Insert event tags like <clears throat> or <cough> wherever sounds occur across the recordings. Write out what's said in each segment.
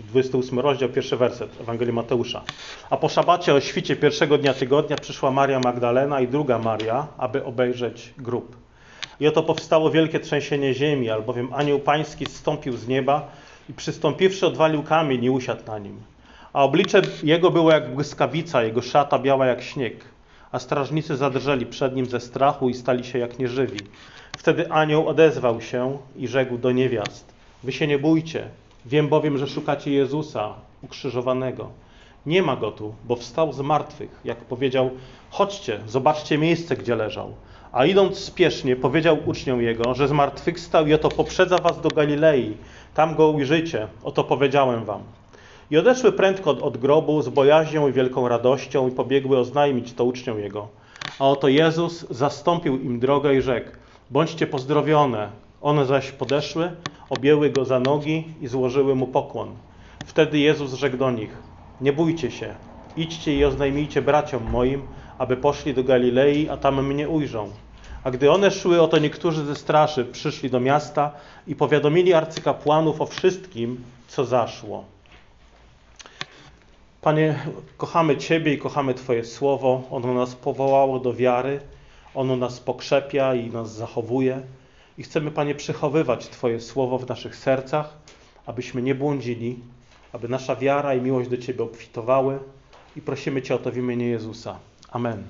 czyli 28 rozdział, pierwszy werset Ewangelii Mateusza. A po szabacie o świcie pierwszego dnia tygodnia przyszła Maria Magdalena i druga Maria, aby obejrzeć grób. I oto powstało wielkie trzęsienie ziemi, albowiem anioł pański zstąpił z nieba i przystąpiwszy odwalił kamień i usiadł na nim. A oblicze jego było jak błyskawica, jego szata biała jak śnieg. A strażnicy zadrżeli przed nim ze strachu i stali się jak nieżywi. Wtedy anioł odezwał się i rzekł do niewiast: Wy się nie bójcie, wiem bowiem, że szukacie Jezusa ukrzyżowanego. Nie ma go tu, bo wstał z martwych. Jak powiedział: Chodźcie, zobaczcie miejsce, gdzie leżał. A idąc spiesznie, powiedział uczniom jego, że zmartwychwstał i oto poprzedza was do Galilei. Tam go ujrzycie, oto powiedziałem wam. I odeszły prędko od, od grobu z bojaźnią i wielką radością i pobiegły oznajmić to uczniom jego. A oto Jezus zastąpił im drogę i rzekł: Bądźcie pozdrowione. One zaś podeszły, objęły go za nogi i złożyły mu pokłon. Wtedy Jezus rzekł do nich: Nie bójcie się, idźcie i oznajmijcie braciom moim, aby poszli do Galilei, a tam mnie ujrzą. A gdy one szły, oto niektórzy ze straży przyszli do miasta i powiadomili arcykapłanów o wszystkim, co zaszło. Panie, kochamy Ciebie i kochamy Twoje słowo. Ono nas powołało do wiary, ono nas pokrzepia i nas zachowuje. I chcemy, Panie, przechowywać Twoje słowo w naszych sercach, abyśmy nie błądzili, aby nasza wiara i miłość do Ciebie obfitowały. I prosimy Cię o to w imieniu Jezusa. Amen.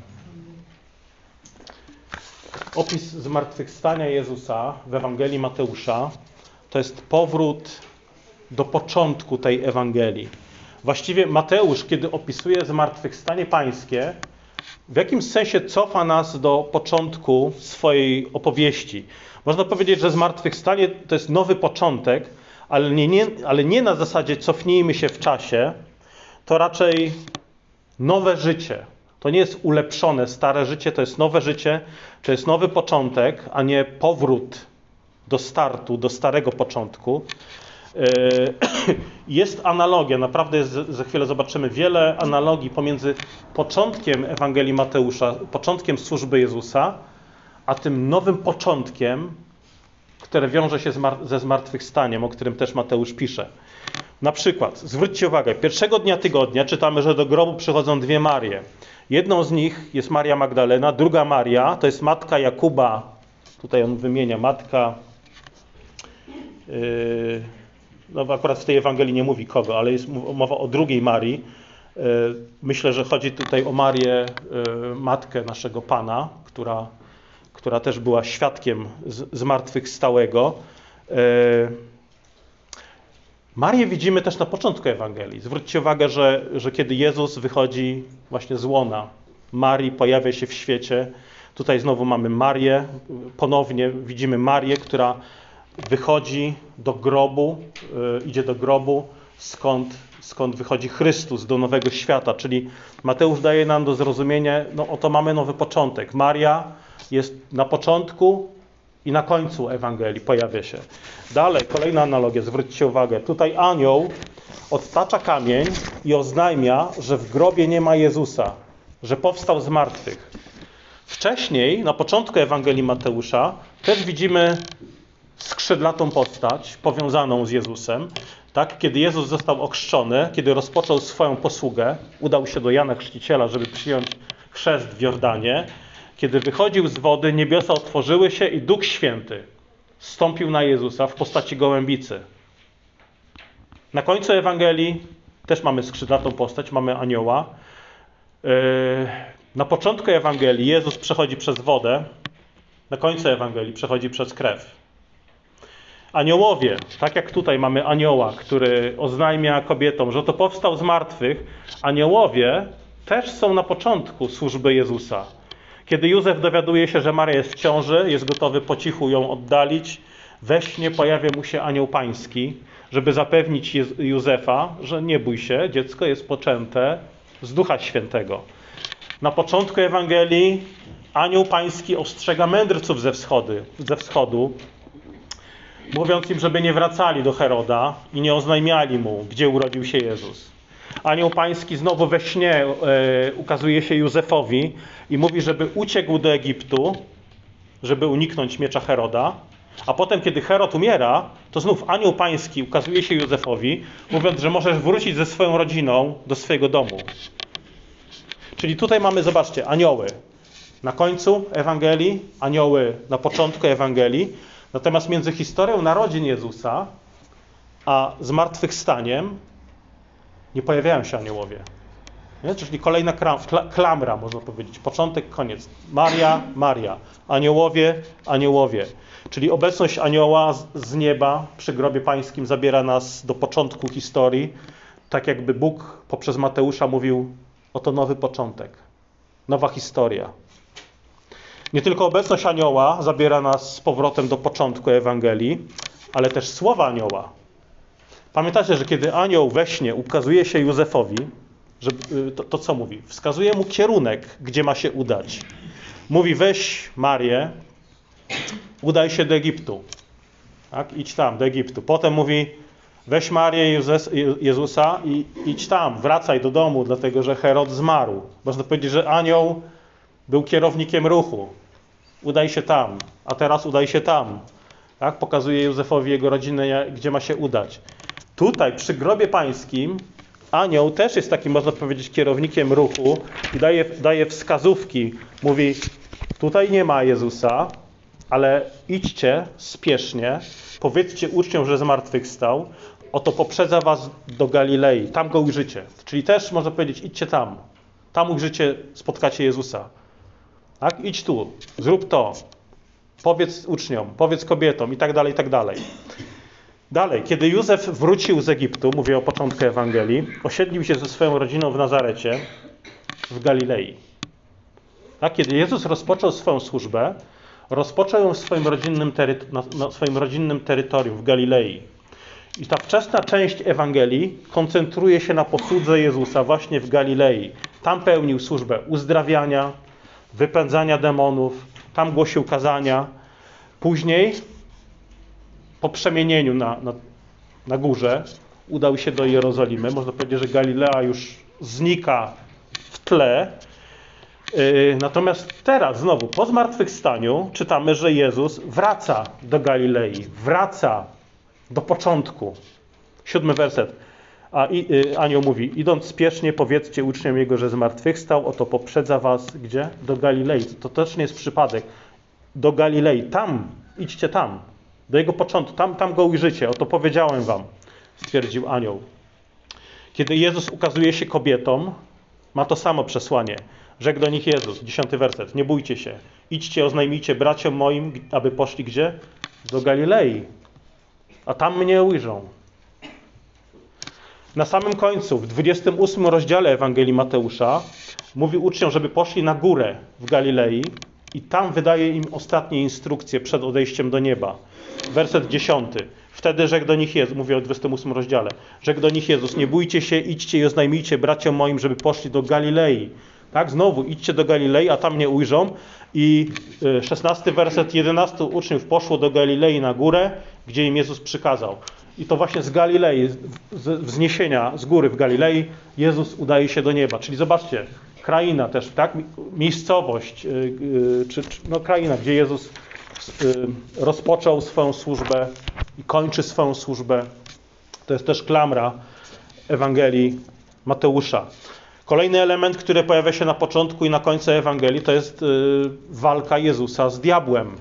Opis zmartwychwstania Jezusa w Ewangelii Mateusza to jest powrót do początku tej Ewangelii. Właściwie Mateusz, kiedy opisuje zmartwychwstanie pańskie, w jakimś sensie cofa nas do początku swojej opowieści. Można powiedzieć, że zmartwychwstanie to jest nowy początek, ale nie, nie, ale nie na zasadzie cofnijmy się w czasie, to raczej nowe życie. To nie jest ulepszone stare życie, to jest nowe życie, to jest nowy początek, a nie powrót do startu, do starego początku. <coughs> Jest analogia, naprawdę jest, za chwilę zobaczymy wiele analogii pomiędzy początkiem Ewangelii Mateusza, początkiem służby Jezusa, a tym nowym początkiem, które wiąże się ze zmartwychwstaniem, o którym też Mateusz pisze. Na przykład, zwróćcie uwagę, pierwszego dnia tygodnia czytamy, że do grobu przychodzą dwie Marie. Jedną z nich jest Maria Magdalena, druga Maria to jest matka Jakuba, tutaj on wymienia, matka. Yy, no akurat w tej Ewangelii nie mówi kogo, ale jest mowa o drugiej Marii. Myślę, że chodzi tutaj o Marię, matkę naszego Pana, która, która też była świadkiem zmartwychwstałego. Marię widzimy też na początku Ewangelii. Zwróćcie uwagę, że, że kiedy Jezus wychodzi właśnie z łona Marii, pojawia się w świecie. Tutaj znowu mamy Marię, ponownie widzimy Marię, która wychodzi do grobu, yy, idzie do grobu, skąd, skąd wychodzi Chrystus do nowego świata. Czyli Mateusz daje nam do zrozumienia, no oto mamy nowy początek. Maria jest na początku i na końcu Ewangelii pojawia się. Dalej, kolejna analogia, zwróćcie uwagę. Tutaj anioł odtacza kamień i oznajmia, że w grobie nie ma Jezusa, że powstał z martwych. Wcześniej, na początku Ewangelii Mateusza, też widzimy skrzydlatą postać powiązaną z Jezusem. Tak, kiedy Jezus został ochrzczony, kiedy rozpoczął swoją posługę, udał się do Jana Chrzciciela, żeby przyjąć chrzest w Jordanie. Kiedy wychodził z wody, niebiosa otworzyły się i Duch Święty stąpił na Jezusa w postaci gołębicy. Na końcu Ewangelii też mamy skrzydlatą postać, mamy anioła. Na początku Ewangelii Jezus przechodzi przez wodę, na końcu Ewangelii przechodzi przez krew. Aniołowie, tak jak tutaj mamy anioła, który oznajmia kobietom, że to powstał z martwych, aniołowie też są na początku służby Jezusa. Kiedy Józef dowiaduje się, że Maria jest w ciąży, jest gotowy po cichu ją oddalić, we śnie pojawia mu się anioł pański, żeby zapewnić Józefa, że nie bój się, dziecko jest poczęte z Ducha Świętego. Na początku Ewangelii anioł pański ostrzega mędrców ze, wschody, ze wschodu, mówiąc im, żeby nie wracali do Heroda i nie oznajmiali mu, gdzie urodził się Jezus. Anioł pański znowu we śnie e, ukazuje się Józefowi i mówi, żeby uciekł do Egiptu, żeby uniknąć miecza Heroda. A potem, kiedy Herod umiera, to znów anioł pański ukazuje się Józefowi, mówiąc, że możesz wrócić ze swoją rodziną do swojego domu. Czyli tutaj mamy, zobaczcie, anioły na końcu Ewangelii, anioły na początku Ewangelii. Natomiast między historią narodzin Jezusa a zmartwychwstaniem nie pojawiają się aniołowie. Nie? Czyli kolejna klamra, można powiedzieć. Początek, koniec. Maria, Maria. Aniołowie, aniołowie. Czyli obecność anioła z nieba przy grobie pańskim zabiera nas do początku historii. Tak jakby Bóg poprzez Mateusza mówił, oto nowy początek. Nowa historia. Nie tylko obecność anioła zabiera nas z powrotem do początku Ewangelii, ale też słowa anioła. Pamiętacie, że kiedy anioł we śnie ukazuje się Józefowi, że, y, to, to co mówi? Wskazuje mu kierunek, gdzie ma się udać. Mówi: weź Marię, udaj się do Egiptu. Tak? Idź tam, do Egiptu. Potem mówi: weź Marię Jezusa i idź tam, wracaj do domu, dlatego że Herod zmarł. Można powiedzieć, że anioł był kierownikiem ruchu. Udaj się tam, a teraz udaj się tam. Tak? Pokazuje Józefowi jego rodzinę, gdzie ma się udać. Tutaj, przy grobie pańskim, anioł też jest takim, można powiedzieć, kierownikiem ruchu i daje, daje wskazówki. Mówi, tutaj nie ma Jezusa, ale idźcie spiesznie, powiedzcie uczniom, że zmartwychwstał, oto poprzedza was do Galilei, tam go ujrzycie. Czyli też można powiedzieć, idźcie tam, tam ujrzycie, spotkacie Jezusa. Tak? Idź tu, zrób to, powiedz uczniom, powiedz kobietom i tak dalej, i tak dalej. Dalej, kiedy Józef wrócił z Egiptu, mówię o początku Ewangelii, osiedlił się ze swoją rodziną w Nazarecie, w Galilei. Tak, kiedy Jezus rozpoczął swoją służbę, rozpoczął ją w swoim rodzinnym, na, na swoim rodzinnym terytorium, w Galilei. I ta wczesna część Ewangelii koncentruje się na posłudze Jezusa właśnie w Galilei. Tam pełnił służbę uzdrawiania, wypędzania demonów, tam głosił kazania. Później po przemienieniu na, na, na górze udał się do Jerozolimy. Można powiedzieć, że Galilea już znika w tle. Yy, natomiast teraz, znowu, po zmartwychwstaniu, czytamy, że Jezus wraca do Galilei, wraca do początku. Siódmy werset. A y, anioł mówi, idąc spiesznie, powiedzcie uczniom Jego, że zmartwychwstał, oto poprzedza was, gdzie? Do Galilei. To też nie jest przypadek. Do Galilei. Tam, idźcie tam do jego początku. Tam, tam go ujrzycie. Oto powiedziałem wam, stwierdził anioł. Kiedy Jezus ukazuje się kobietom, ma to samo przesłanie. Rzekł do nich Jezus, dziesiąty werset. Nie bójcie się. Idźcie, oznajmijcie braciom moim, aby poszli gdzie? Do Galilei. A tam mnie ujrzą. Na samym końcu, w 28 rozdziale Ewangelii Mateusza, mówi uczniom, żeby poszli na górę w Galilei i tam wydaje im ostatnie instrukcje przed odejściem do nieba werset 10. Wtedy rzekł do nich Jezus, mówię o 28 rozdziale, rzekł do nich Jezus, nie bójcie się, idźcie i oznajmijcie braciom moim, żeby poszli do Galilei. Tak, znowu idźcie do Galilei, a tam mnie ujrzą. I 16 e, werset 11 uczniów poszło do Galilei na górę, gdzie im Jezus przykazał. I to właśnie z Galilei, z wzniesienia z góry w Galilei, Jezus udaje się do nieba. Czyli zobaczcie, kraina też, tak? Miejscowość, e, e, czy, no kraina, gdzie Jezus Y, rozpoczął swoją służbę i kończy swoją służbę. To jest też klamra Ewangelii Mateusza. Kolejny element, który pojawia się na początku i na końcu Ewangelii, to jest y, walka Jezusa z diabłem.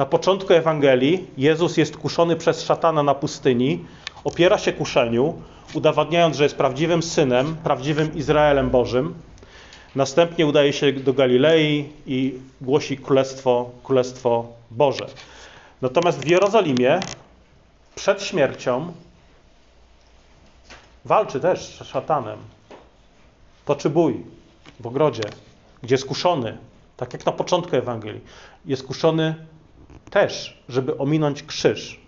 Na początku Ewangelii Jezus jest kuszony przez szatana na pustyni, opiera się kuszeniu, udowadniając, że jest prawdziwym synem, prawdziwym Izraelem Bożym. Następnie udaje się do Galilei i głosi królestwo, królestwo Boże. Natomiast w Jerozolimie przed śmiercią walczy też z szatanem. Toczy bój w ogrodzie, gdzie jest kuszony, tak jak na początku Ewangelii. Jest kuszony też, żeby ominąć krzyż.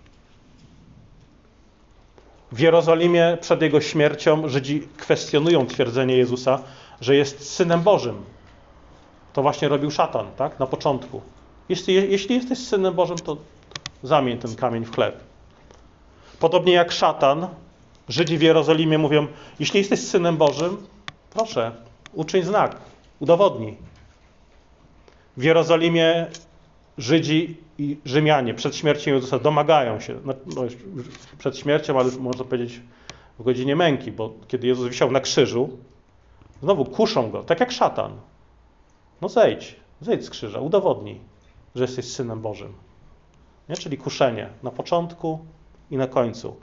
W Jerozolimie przed jego śmiercią Żydzi kwestionują twierdzenie Jezusa, że jest synem Bożym. To właśnie robił szatan, tak? Na początku. Jeśli, jeśli jesteś synem Bożym, to zamień ten kamień w chleb. Podobnie jak szatan, Żydzi w Jerozolimie mówią: Jeśli jesteś synem Bożym, proszę, uczyń znak, udowodnij. W Jerozolimie Żydzi i Rzymianie przed śmiercią Jezusa domagają się, no, no, przed śmiercią, ale już można powiedzieć w godzinie męki, bo kiedy Jezus wisiał na krzyżu, znowu kuszą go, tak jak szatan. No zejdź, zejdź z krzyża, udowodnij, że jesteś Synem Bożym. Nie? Czyli kuszenie na początku i na końcu.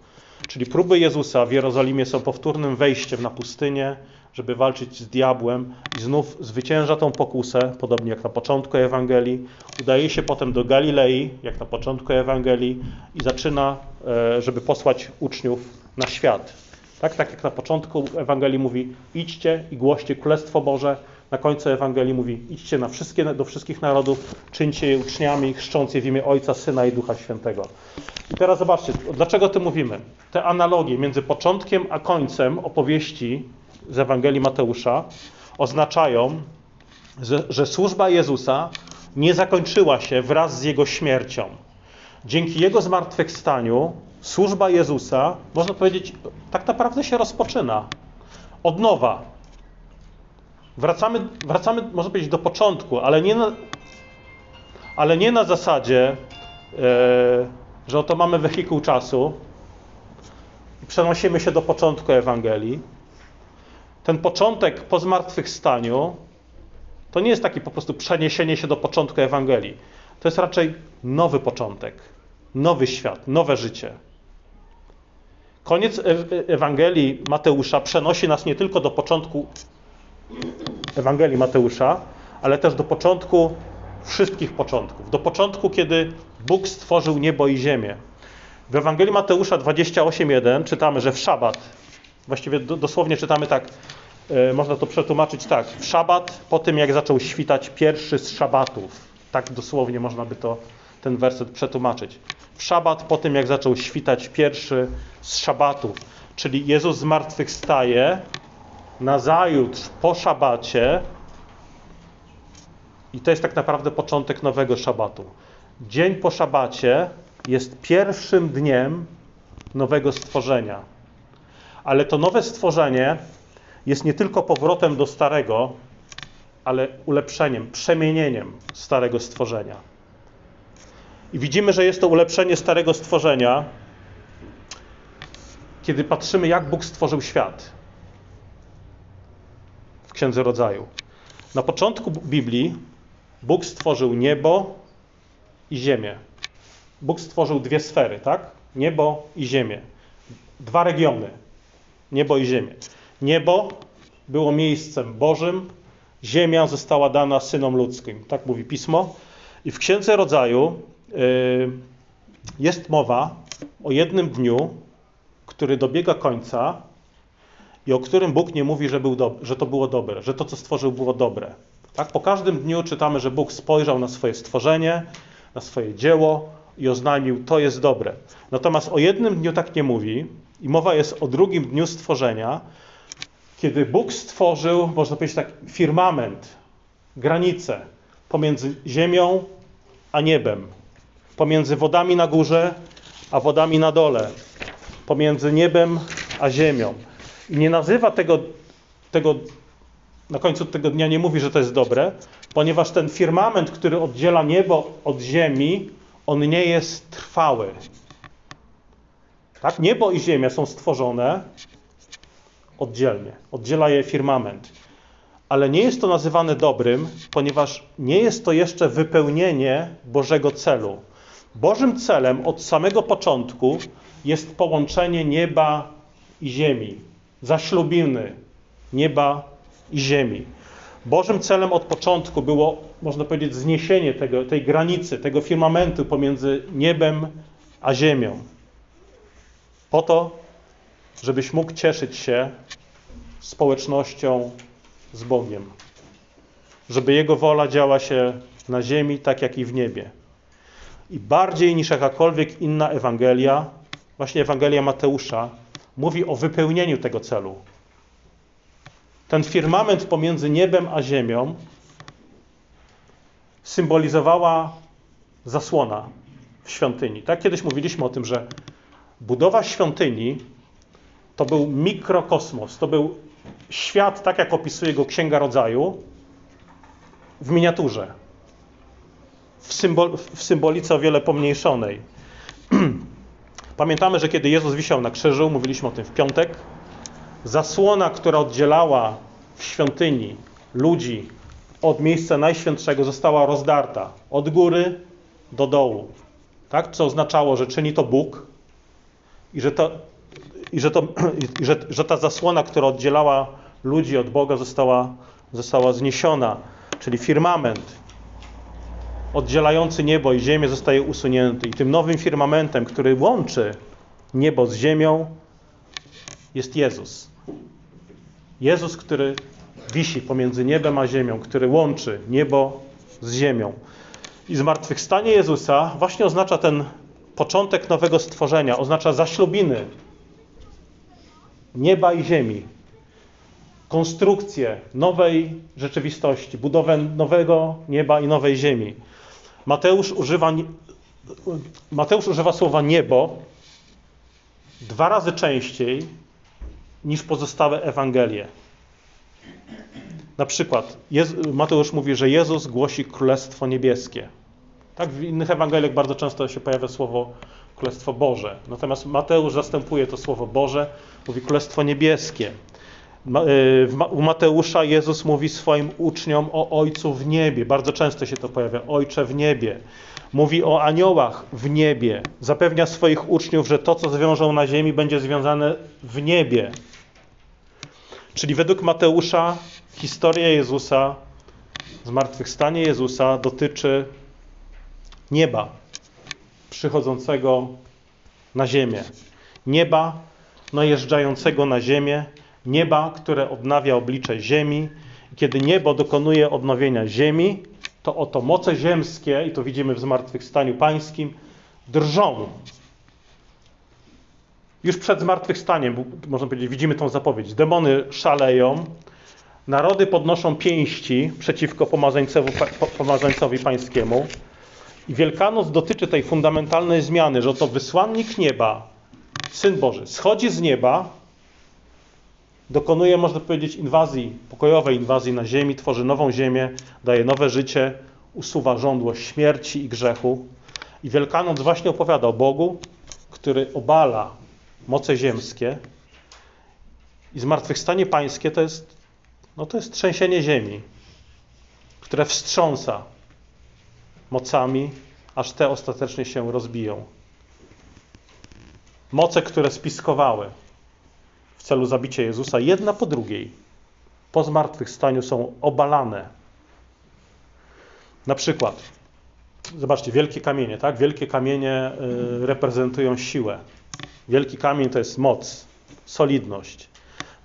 Czyli próby Jezusa w Jerozolimie są powtórnym wejściem na pustynię, żeby walczyć z diabłem i znów zwycięża tą pokusę, podobnie jak na początku Ewangelii. Udaje się potem do Galilei, jak na początku Ewangelii i zaczyna, e, żeby posłać uczniów na świat. Tak, tak jak na początku Ewangelii mówi, idźcie i głoście Królestwo Boże. Na końcu Ewangelii mówi, idźcie na wszystkie, do wszystkich narodów, czyńcie je uczniami, chrzcząc je w imię Ojca, Syna i Ducha Świętego. I teraz zobaczcie, dlaczego to mówimy? Te analogie między początkiem a końcem opowieści z Ewangelii Mateusza oznaczają, że, że służba Jezusa nie zakończyła się wraz z Jego śmiercią. Dzięki Jego zmartwychwstaniu służba Jezusa, można powiedzieć, tak naprawdę się rozpoczyna. Od nowa. Wracamy, wracamy można powiedzieć, do początku, ale nie na, ale nie na zasadzie, e, że oto mamy wehikuł czasu i przenosimy się do początku Ewangelii. Ten początek po zmartwychwstaniu to nie jest taki po prostu przeniesienie się do początku Ewangelii. To jest raczej nowy początek, nowy świat, nowe życie. Koniec e- Ewangelii Mateusza przenosi nas nie tylko do początku Ewangelii Mateusza, ale też do początku wszystkich początków. Do początku, kiedy Bóg stworzył niebo i ziemię. W Ewangelii Mateusza 28:1 czytamy, że w szabat, właściwie dosłownie czytamy tak, e, można to przetłumaczyć tak, w szabat, po tym jak zaczął świtać pierwszy z szabatów. Tak dosłownie można by to ten werset przetłumaczyć. W szabat, po tym jak zaczął świtać pierwszy z szabatów. Czyli Jezus zmartwychwstaje nazajutrz po szabacie i to jest tak naprawdę początek nowego szabatu. Dzień po szabacie jest pierwszym dniem nowego stworzenia. Ale to nowe stworzenie jest nie tylko powrotem do starego, ale ulepszeniem, przemienieniem starego stworzenia. I widzimy, że jest to ulepszenie starego stworzenia, kiedy patrzymy, jak Bóg stworzył świat w Księdze Rodzaju. Na początku Biblii Bóg stworzył niebo i ziemię. Bóg stworzył dwie sfery, tak? Niebo i ziemię. Dwa regiony. Niebo i ziemię. Niebo było miejscem Bożym, ziemia została dana synom ludzkim. Tak mówi pismo. I w Księdze Rodzaju yy, jest mowa o jednym dniu, który dobiega końca i o którym Bóg nie mówi, że, był do, że to było dobre, że to, co stworzył, było dobre. Tak? Po każdym dniu czytamy, że Bóg spojrzał na swoje stworzenie, na swoje dzieło i oznajmił, to jest dobre. Natomiast o jednym dniu tak nie mówi i mowa jest o drugim dniu stworzenia, kiedy Bóg stworzył, można powiedzieć tak, firmament, granicę pomiędzy ziemią a niebem, pomiędzy wodami na górze a wodami na dole, pomiędzy niebem a ziemią. I nie nazywa tego, tego, na końcu tego dnia nie mówi, że to jest dobre, ponieważ ten firmament, który oddziela niebo od ziemi, on nie jest trwały. Tak? Niebo i ziemia są stworzone oddzielnie. Oddziela je firmament. Ale nie jest to nazywane dobrym, ponieważ nie jest to jeszcze wypełnienie Bożego celu. Bożym celem od samego początku jest połączenie nieba i ziemi, zaślubiny nieba i ziemi. Bożym celem od początku było, można powiedzieć, zniesienie tego, tej granicy, tego firmamentu pomiędzy niebem a ziemią. Po to, żebyś mógł cieszyć się społecznością z Bogiem. Żeby Jego wola działa się na ziemi, tak jak i w niebie. I bardziej niż jakakolwiek inna Ewangelia, właśnie Ewangelia Mateusza, mówi o wypełnieniu tego celu. Ten firmament pomiędzy niebem a ziemią symbolizowała zasłona w świątyni. Tak kiedyś mówiliśmy o tym, że budowa świątyni to był mikrokosmos, to był świat, tak jak opisuje go Księga Rodzaju, w miniaturze. w, symbol, w symbolice o wiele pomniejszonej. <clears throat> Pamiętamy, że kiedy Jezus wisiał na krzyżu, mówiliśmy o tym w piątek, zasłona, która oddzielała w świątyni ludzi od miejsca najświętszego, została rozdarta od góry do dołu. Tak? Co oznaczało, że czyni to Bóg i że, to, i że, to, <clears throat> i że, że ta zasłona, która oddzielała ludzi od Boga, została, została zniesiona. Czyli firmament oddzielający niebo i ziemię zostaje usunięty. I tym nowym firmamentem, który łączy niebo z ziemią, jest Jezus. Jezus, który wisi pomiędzy niebem a ziemią, który łączy niebo z ziemią. I zmartwychwstanie Jezusa właśnie oznacza ten początek nowego stworzenia, oznacza zaślubiny nieba i ziemi, konstrukcję nowej rzeczywistości, budowę nowego nieba i nowej ziemi. Mateusz używa, Mateusz używa słowa niebo dwa razy częściej niż pozostałe Ewangelie. Na przykład Mateusz mówi, że Jezus głosi Królestwo Niebieskie. Tak, w innych Ewangeliach bardzo często się pojawia słowo Królestwo Boże. Natomiast Mateusz zastępuje to słowo Boże, mówi Królestwo Niebieskie. U Mateusza Jezus mówi swoim uczniom o Ojcu w niebie. Bardzo często się to pojawia. Ojcze w niebie. Mówi o aniołach w niebie. Zapewnia swoich uczniów, że to, co zwiążą na ziemi, będzie związane w niebie. Czyli według Mateusza historia Jezusa, zmartwychwstanie Jezusa dotyczy nieba przychodzącego na ziemię. Nieba najeżdżającego na ziemię, nieba, które odnawia oblicze ziemi. Kiedy niebo dokonuje odnowienia ziemi, to oto moce ziemskie, i to widzimy w zmartwychwstaniu pańskim, drżą. Już przed zmartwychwstaniem, można powiedzieć, widzimy tą zapowiedź. Demony szaleją, narody podnoszą pięści przeciwko pomazańcowi, pańskiemu. I Wielkanoc dotyczy tej fundamentalnej zmiany, że oto wysłannik nieba, Syn Boży, schodzi z nieba, dokonuje, można powiedzieć, inwazji, pokojowej inwazji na ziemi, tworzy nową ziemię, daje nowe życie, usuwa żądło śmierci i grzechu. I Wielkanoc właśnie opowiada o Bogu, który obala moce ziemskie i zmartwychwstanie pańskie to jest, no to jest trzęsienie ziemi, które wstrząsa mocami, aż te ostatecznie się rozbiją. Moce, które spiskowały w celu zabicia Jezusa, jedna po drugiej, po zmartwychwstaniu są obalane. Na przykład, zobaczcie, wielkie kamienie, tak? Wielkie kamienie y, reprezentują siłę. Wielki kamień to jest moc, solidność.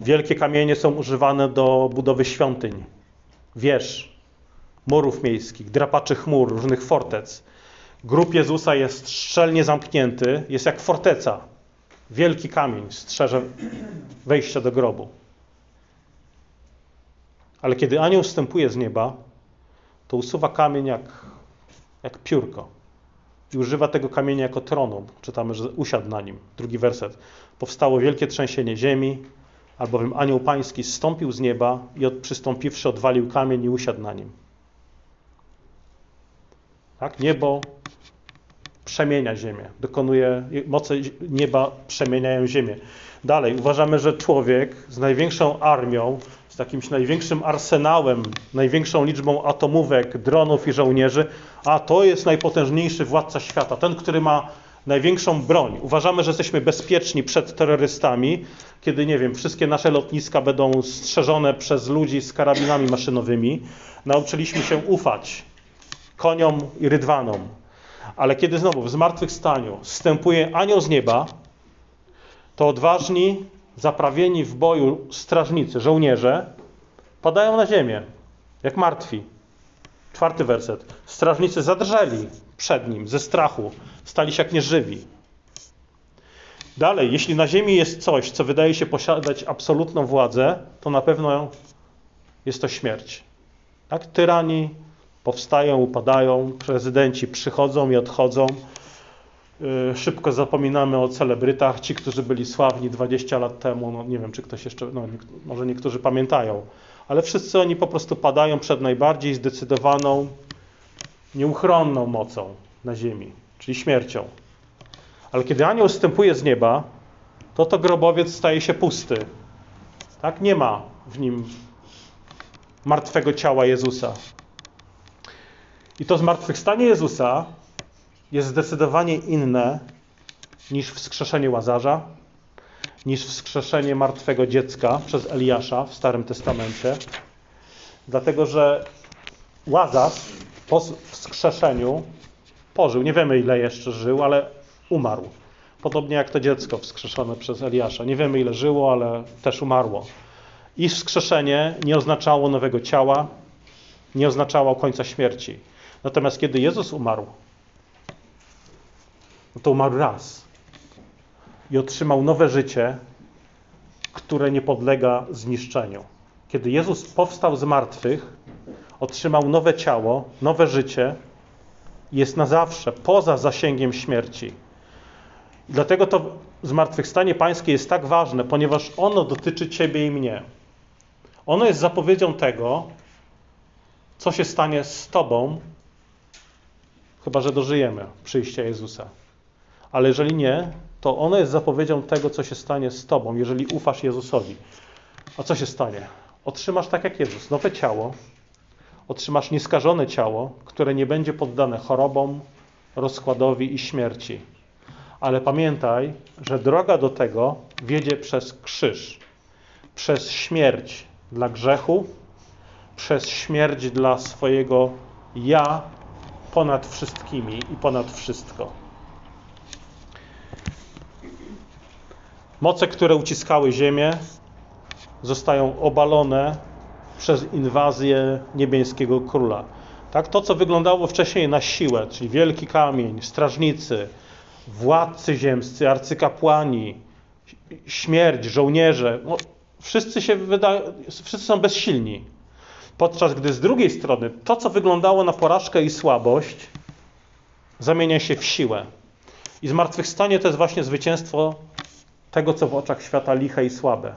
Wielkie kamienie są używane do budowy świątyń, wież, murów miejskich, drapaczy chmur, różnych fortec. Grób Jezusa jest szczelnie zamknięty, jest jak forteca. Wielki kamień strzeże wejścia do grobu. Ale kiedy anioł wstępuje z nieba, to usuwa kamień jak, jak piórko. I używa tego kamienia jako tronu. Czytamy, że usiadł na nim. Drugi werset. Powstało wielkie trzęsienie ziemi, albowiem anioł pański zstąpił z nieba i od, przystąpiwszy odwalił kamień i usiadł na nim. Tak? Niebo przemienia ziemię, dokonuje, moce nieba przemieniają ziemię. Dalej, uważamy, że człowiek z największą armią, z jakimś największym arsenałem, największą liczbą atomówek, dronów i żołnierzy, a to jest najpotężniejszy władca świata, ten, który ma największą broń. Uważamy, że jesteśmy bezpieczni przed terrorystami, kiedy, nie wiem, wszystkie nasze lotniska będą strzeżone przez ludzi z karabinami maszynowymi. Nauczyliśmy się ufać koniom i rydwanom. Ale kiedy znowu w zmartwychwstaniu wstępuje anioł z nieba, to odważni, zaprawieni w boju strażnicy, żołnierze, padają na ziemię, jak martwi. Czwarty werset. Strażnicy zadrżeli przed nim ze strachu, stali się jak nieżywi. Dalej, jeśli na ziemi jest coś, co wydaje się posiadać absolutną władzę, to na pewno jest to śmierć. Tak? Tyrani powstają, upadają, prezydenci przychodzą i odchodzą. Y, szybko zapominamy o celebrytach. Ci, którzy byli sławni 20 lat temu, no nie wiem, czy ktoś jeszcze, no, może niektórzy pamiętają, ale wszyscy oni po prostu padają przed najbardziej zdecydowaną, nieuchronną mocą na ziemi, czyli śmiercią. Ale kiedy anioł wstępuje z nieba, to to grobowiec staje się pusty. Tak? Nie ma w nim martwego ciała Jezusa. I to zmartwychwstanie Jezusa jest zdecydowanie inne niż wskrzeszenie Łazarza, niż wskrzeszenie martwego dziecka przez Eliasza w Starym Testamencie. Dlatego, że Łazarz po wskrzeszeniu pożył. Nie wiemy, ile jeszcze żył, ale umarł. Podobnie jak to dziecko wskrzeszone przez Eliasza. Nie wiemy, ile żyło, ale też umarło. I wskrzeszenie nie oznaczało nowego ciała, nie oznaczało końca śmierci. Natomiast kiedy Jezus umarł, no to umarł raz i otrzymał nowe życie, które nie podlega zniszczeniu. Kiedy Jezus powstał z martwych, otrzymał nowe ciało, nowe życie, jest na zawsze poza zasięgiem śmierci. Dlatego to zmartwychwstanie Pańskie jest tak ważne, ponieważ ono dotyczy Ciebie i mnie. Ono jest zapowiedzią tego, co się stanie z Tobą, chyba że dożyjemy przyjścia Jezusa. Ale jeżeli nie, to ono jest zapowiedzią tego, co się stanie z Tobą, jeżeli ufasz Jezusowi. A co się stanie? Otrzymasz tak jak Jezus, nowe ciało, otrzymasz nieskażone ciało, które nie będzie poddane chorobom, rozkładowi i śmierci. Ale pamiętaj, że droga do tego wiedzie przez krzyż, przez śmierć dla grzechu, przez śmierć dla swojego ja ponad wszystkimi i ponad wszystko. Moce, które uciskały ziemię, zostają obalone przez inwazję niebieskiego króla. Tak, to, co wyglądało wcześniej na siłę, czyli wielki kamień, strażnicy, władcy ziemscy, arcykapłani, śmierć, żołnierze, no, wszyscy się wydają, wszyscy są bezsilni. Podczas gdy z drugiej strony to, co wyglądało na porażkę i słabość, zamienia się w siłę. I zmartwychwstanie to jest właśnie zwycięstwo tego, co w oczach świata liche i słabe.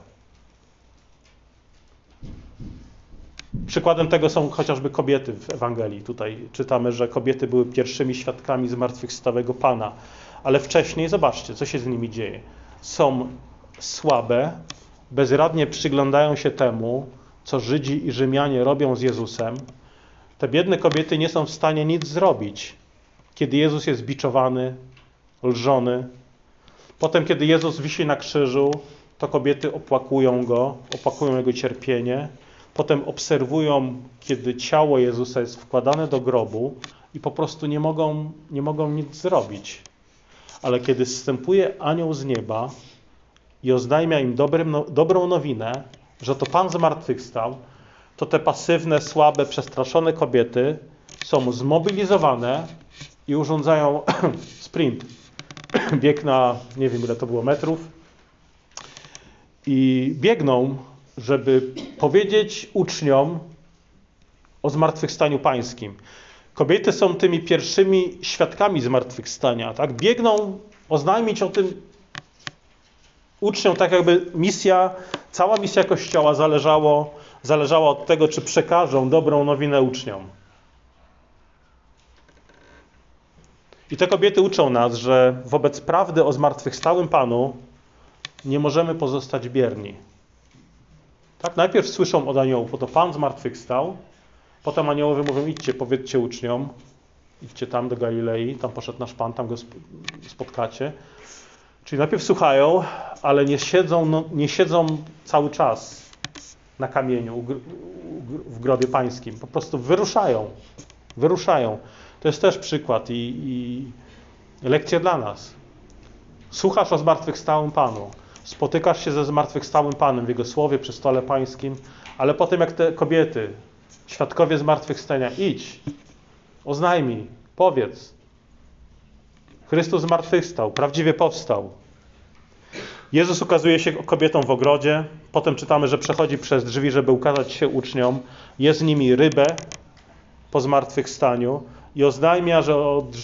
Przykładem tego są chociażby kobiety w Ewangelii. Tutaj czytamy, że kobiety były pierwszymi świadkami zmartwychwstałego Pana. Ale wcześniej, zobaczcie, co się z nimi dzieje. Są słabe, bezradnie przyglądają się temu, co Żydzi i Rzymianie robią z Jezusem. Te biedne kobiety nie są w stanie nic zrobić, kiedy Jezus jest biczowany, lżony. Potem, kiedy Jezus wisi na krzyżu, to kobiety opłakują go, opłakują jego cierpienie. Potem obserwują, kiedy ciało Jezusa jest wkładane do grobu i po prostu nie mogą, nie mogą nic zrobić. Ale kiedy zstępuje anioł z nieba i oznajmia im dobrym, no, dobrą nowinę, że to Pan zmartwychwstał, to te pasywne, słabe, przestraszone kobiety są zmobilizowane i urządzają <clears throat> sprint. <clears throat> Bieg na, nie wiem ile to było metrów. I biegną, żeby powiedzieć uczniom o zmartwychwstaniu pańskim. Kobiety są tymi pierwszymi świadkami zmartwychwstania. Tak? Biegną oznajmić o tym uczniom, tak jakby misja, cała misja Kościoła zależało, zależała od tego, czy przekażą dobrą nowinę uczniom. I te kobiety uczą nas, że wobec prawdy o zmartwychwstałym Panu nie możemy pozostać bierni. Tak, najpierw słyszą od aniołów, to Pan zmartwychwstał, potem aniołowie mówią, idźcie, powiedzcie uczniom, idźcie tam do Galilei, tam poszedł nasz Pan, tam go spotkacie. Czyli najpierw słuchają, ale nie siedzą, no, nie siedzą cały czas na kamieniu w grobie pańskim. Po prostu wyruszają. Wyruszają. To jest też przykład i, i lekcja dla nas. Słuchasz o zmartwychwstałym Panu. Spotykasz się ze zmartwychwstałym Panem w Jego słowie przy stole pańskim, ale potem jak te kobiety, świadkowie zmartwychwstania, idź, oznajmij, powiedz. Chrystus zmartwychwstał, prawdziwie powstał. Jezus ukazuje się kobietom w ogrodzie, potem czytamy, że przechodzi przez drzwi, żeby ukazać się uczniom, jest z nimi rybę po zmartwychwstaniu i oznajmia, że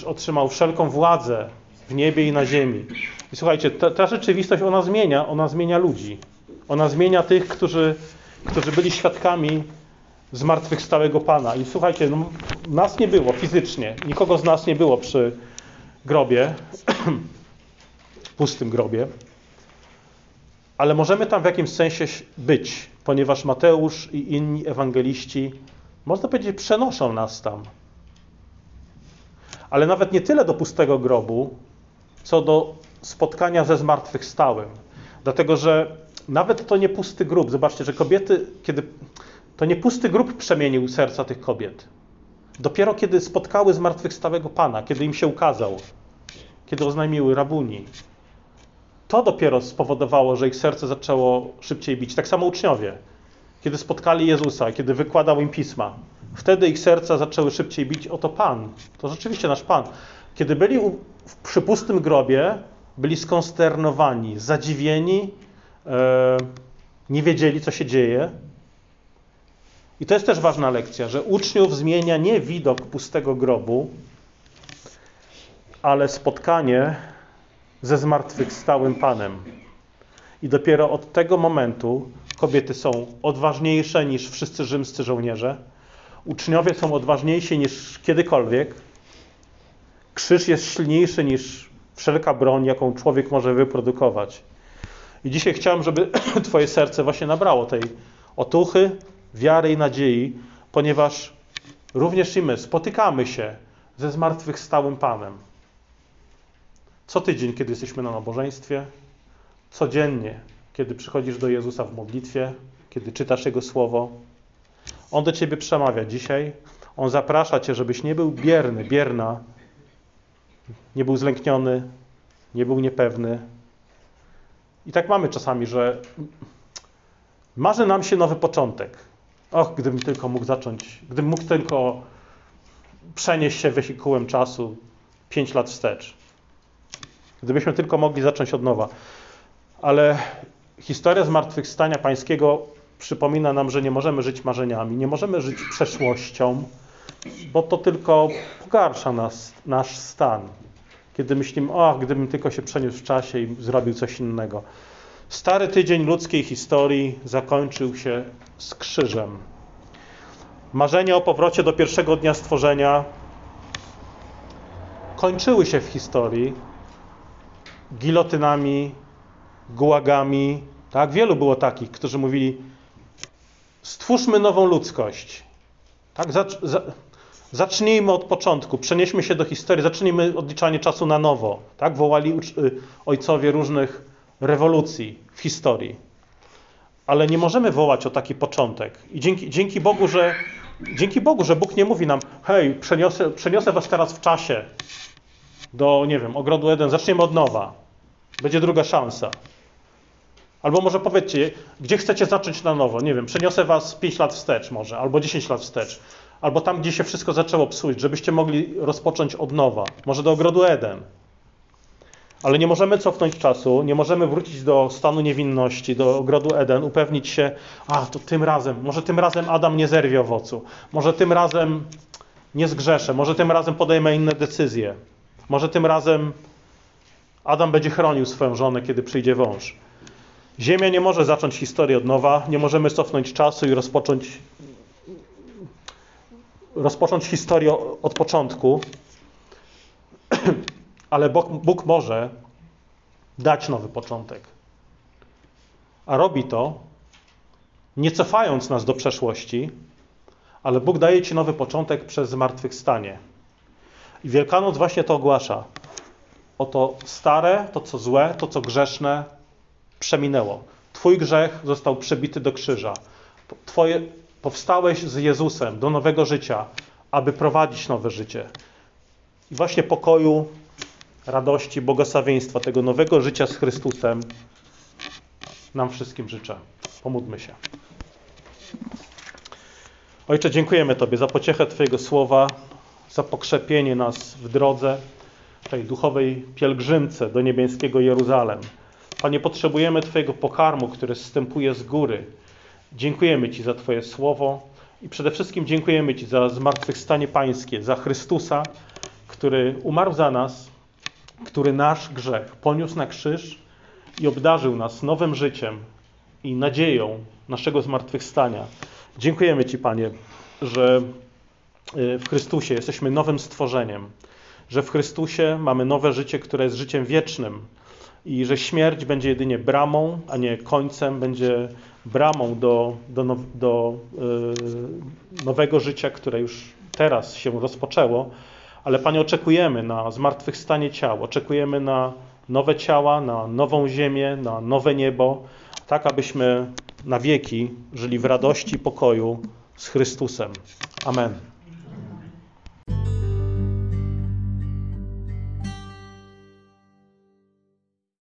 otrzymał wszelką władzę w niebie i na ziemi. I słuchajcie, ta, ta rzeczywistość, ona zmienia, ona zmienia ludzi. Ona zmienia tych, którzy, którzy byli świadkami zmartwychwstałego Pana. I słuchajcie, no, nas nie było fizycznie, nikogo z nas nie było przy grobie, <clears throat> pustym grobie, ale możemy tam w jakimś sensie być, ponieważ Mateusz i inni ewangeliści, można powiedzieć, przenoszą nas tam. Ale nawet nie tyle do pustego grobu, co do spotkania ze zmartwychwstałym. Dlatego, że nawet to nie pusty grób. Zobaczcie, że kobiety, kiedy to nie pusty grób przemienił serca tych kobiet. Dopiero kiedy spotkały zmartwychwstałego Pana, kiedy im się ukazał, kiedy oznajmiły rabuni, to dopiero spowodowało, że ich serce zaczęło szybciej bić. Tak samo uczniowie, kiedy spotkali Jezusa, kiedy wykładał im pisma, wtedy ich serca zaczęły szybciej bić. Oto Pan, to rzeczywiście nasz Pan. Kiedy byli przy pustym grobie, byli skonsternowani, zadziwieni, e, nie wiedzieli, co się dzieje. I to jest też ważna lekcja, że uczniów zmienia nie widok pustego grobu, ale spotkanie ze zmartwychwstałym Panem. I dopiero od tego momentu kobiety są odważniejsze niż wszyscy rzymscy żołnierze. Uczniowie są odważniejsi niż kiedykolwiek. Krzyż jest silniejszy niż wszelka broń, jaką człowiek może wyprodukować. I dzisiaj chciałem, żeby <clears throat> Twoje serce właśnie nabrało tej otuchy, wiary i nadziei, ponieważ również i my spotykamy się ze zmartwychwstałym Panem. Co tydzień, kiedy jesteśmy na nabożeństwie, codziennie, kiedy przychodzisz do Jezusa w modlitwie, kiedy czytasz Jego słowo, On do ciebie przemawia dzisiaj. On zaprasza cię, żebyś nie był bierny, bierna, nie był zlękniony, nie był niepewny. I tak mamy czasami, że marzy nam się nowy początek. Och, gdybym tylko mógł zacząć, gdybym mógł tylko przenieść się wehikułem czasu pięć lat wstecz. Gdybyśmy tylko mogli zacząć od nowa. Ale historia zmartwychwstania pańskiego przypomina nam, że nie możemy żyć marzeniami, nie możemy żyć przeszłością, bo to tylko pogarsza nas, nasz stan. Kiedy myślimy, o, gdybym tylko się przeniósł w czasie i zrobił coś innego. Stary tydzień ludzkiej historii zakończył się z krzyżem. Marzenia o powrocie do pierwszego dnia stworzenia kończyły się w historii gilotynami, gułagami. Tak? Wielu było takich, którzy mówili: Stwórzmy nową ludzkość. Tak? Zacznijmy od początku, przenieśmy się do historii, zacznijmy odliczanie czasu na nowo. Tak? Wołali y, ojcowie różnych rewolucji w historii. Ale nie możemy wołać o taki początek. I dzięki, dzięki, Bogu, że, dzięki Bogu, że Bóg nie mówi nam, hej, przeniosę, przeniosę was teraz w czasie do, nie wiem, ogrodu Eden, zaczniemy od nowa. Będzie druga szansa. Albo może powiedzcie, gdzie chcecie zacząć na nowo? Nie wiem, przeniosę was 5 lat wstecz może, albo 10 lat wstecz. Albo tam, gdzie się wszystko zaczęło psuć, żebyście mogli rozpocząć od nowa. Może do ogrodu Eden. Ale nie możemy cofnąć czasu, nie możemy wrócić do stanu niewinności, do ogrodu Eden, upewnić się, a to tym razem, może tym razem Adam nie zerwie owocu, może tym razem nie zgrzeszę, może tym razem podejmę inne decyzje, może tym razem Adam będzie chronił swoją żonę, kiedy przyjdzie wąż. Ziemia nie może zacząć historii od nowa, nie możemy cofnąć czasu i rozpocząć, rozpocząć historię od początku, <clears throat> ale Bóg, Bóg może dać nowy początek. A robi to nie cofając nas do przeszłości, ale Bóg daje Ci nowy początek przez zmartwychwstanie. I Wielkanoc właśnie to ogłasza. Oto stare, to co złe, to co grzeszne przeminęło. Twój grzech został przebity do krzyża. Twoje, powstałeś z Jezusem do nowego życia, aby prowadzić nowe życie. I właśnie pokoju, radości, błogosławieństwa, tego nowego życia z Chrystusem nam wszystkim życzę. Pomódmy się. Ojcze, dziękujemy Tobie za pociechę Twojego słowa, za pokrzepienie nas w drodze tej duchowej pielgrzymce do niebieskiego Jeruzalem. Panie, potrzebujemy Twojego pokarmu, który zstępuje z góry. Dziękujemy Ci za Twoje słowo i przede wszystkim dziękujemy Ci za zmartwychwstanie Pańskie, za Chrystusa, który umarł za nas, który nasz grzech poniósł na krzyż i obdarzył nas nowym życiem i nadzieją naszego zmartwychwstania. Dziękujemy Ci, Panie, że y, w Chrystusie jesteśmy nowym stworzeniem, że w Chrystusie mamy nowe życie, które jest życiem wiecznym i że śmierć będzie jedynie bramą, a nie końcem, będzie bramą do, do, do y, nowego życia, które już teraz się rozpoczęło. Ale Panie, oczekujemy na zmartwychwstanie ciał, oczekujemy na nowe ciała, na nową ziemię, na nowe niebo, tak abyśmy na wieki żyli w radości i pokoju z Chrystusem. Amen.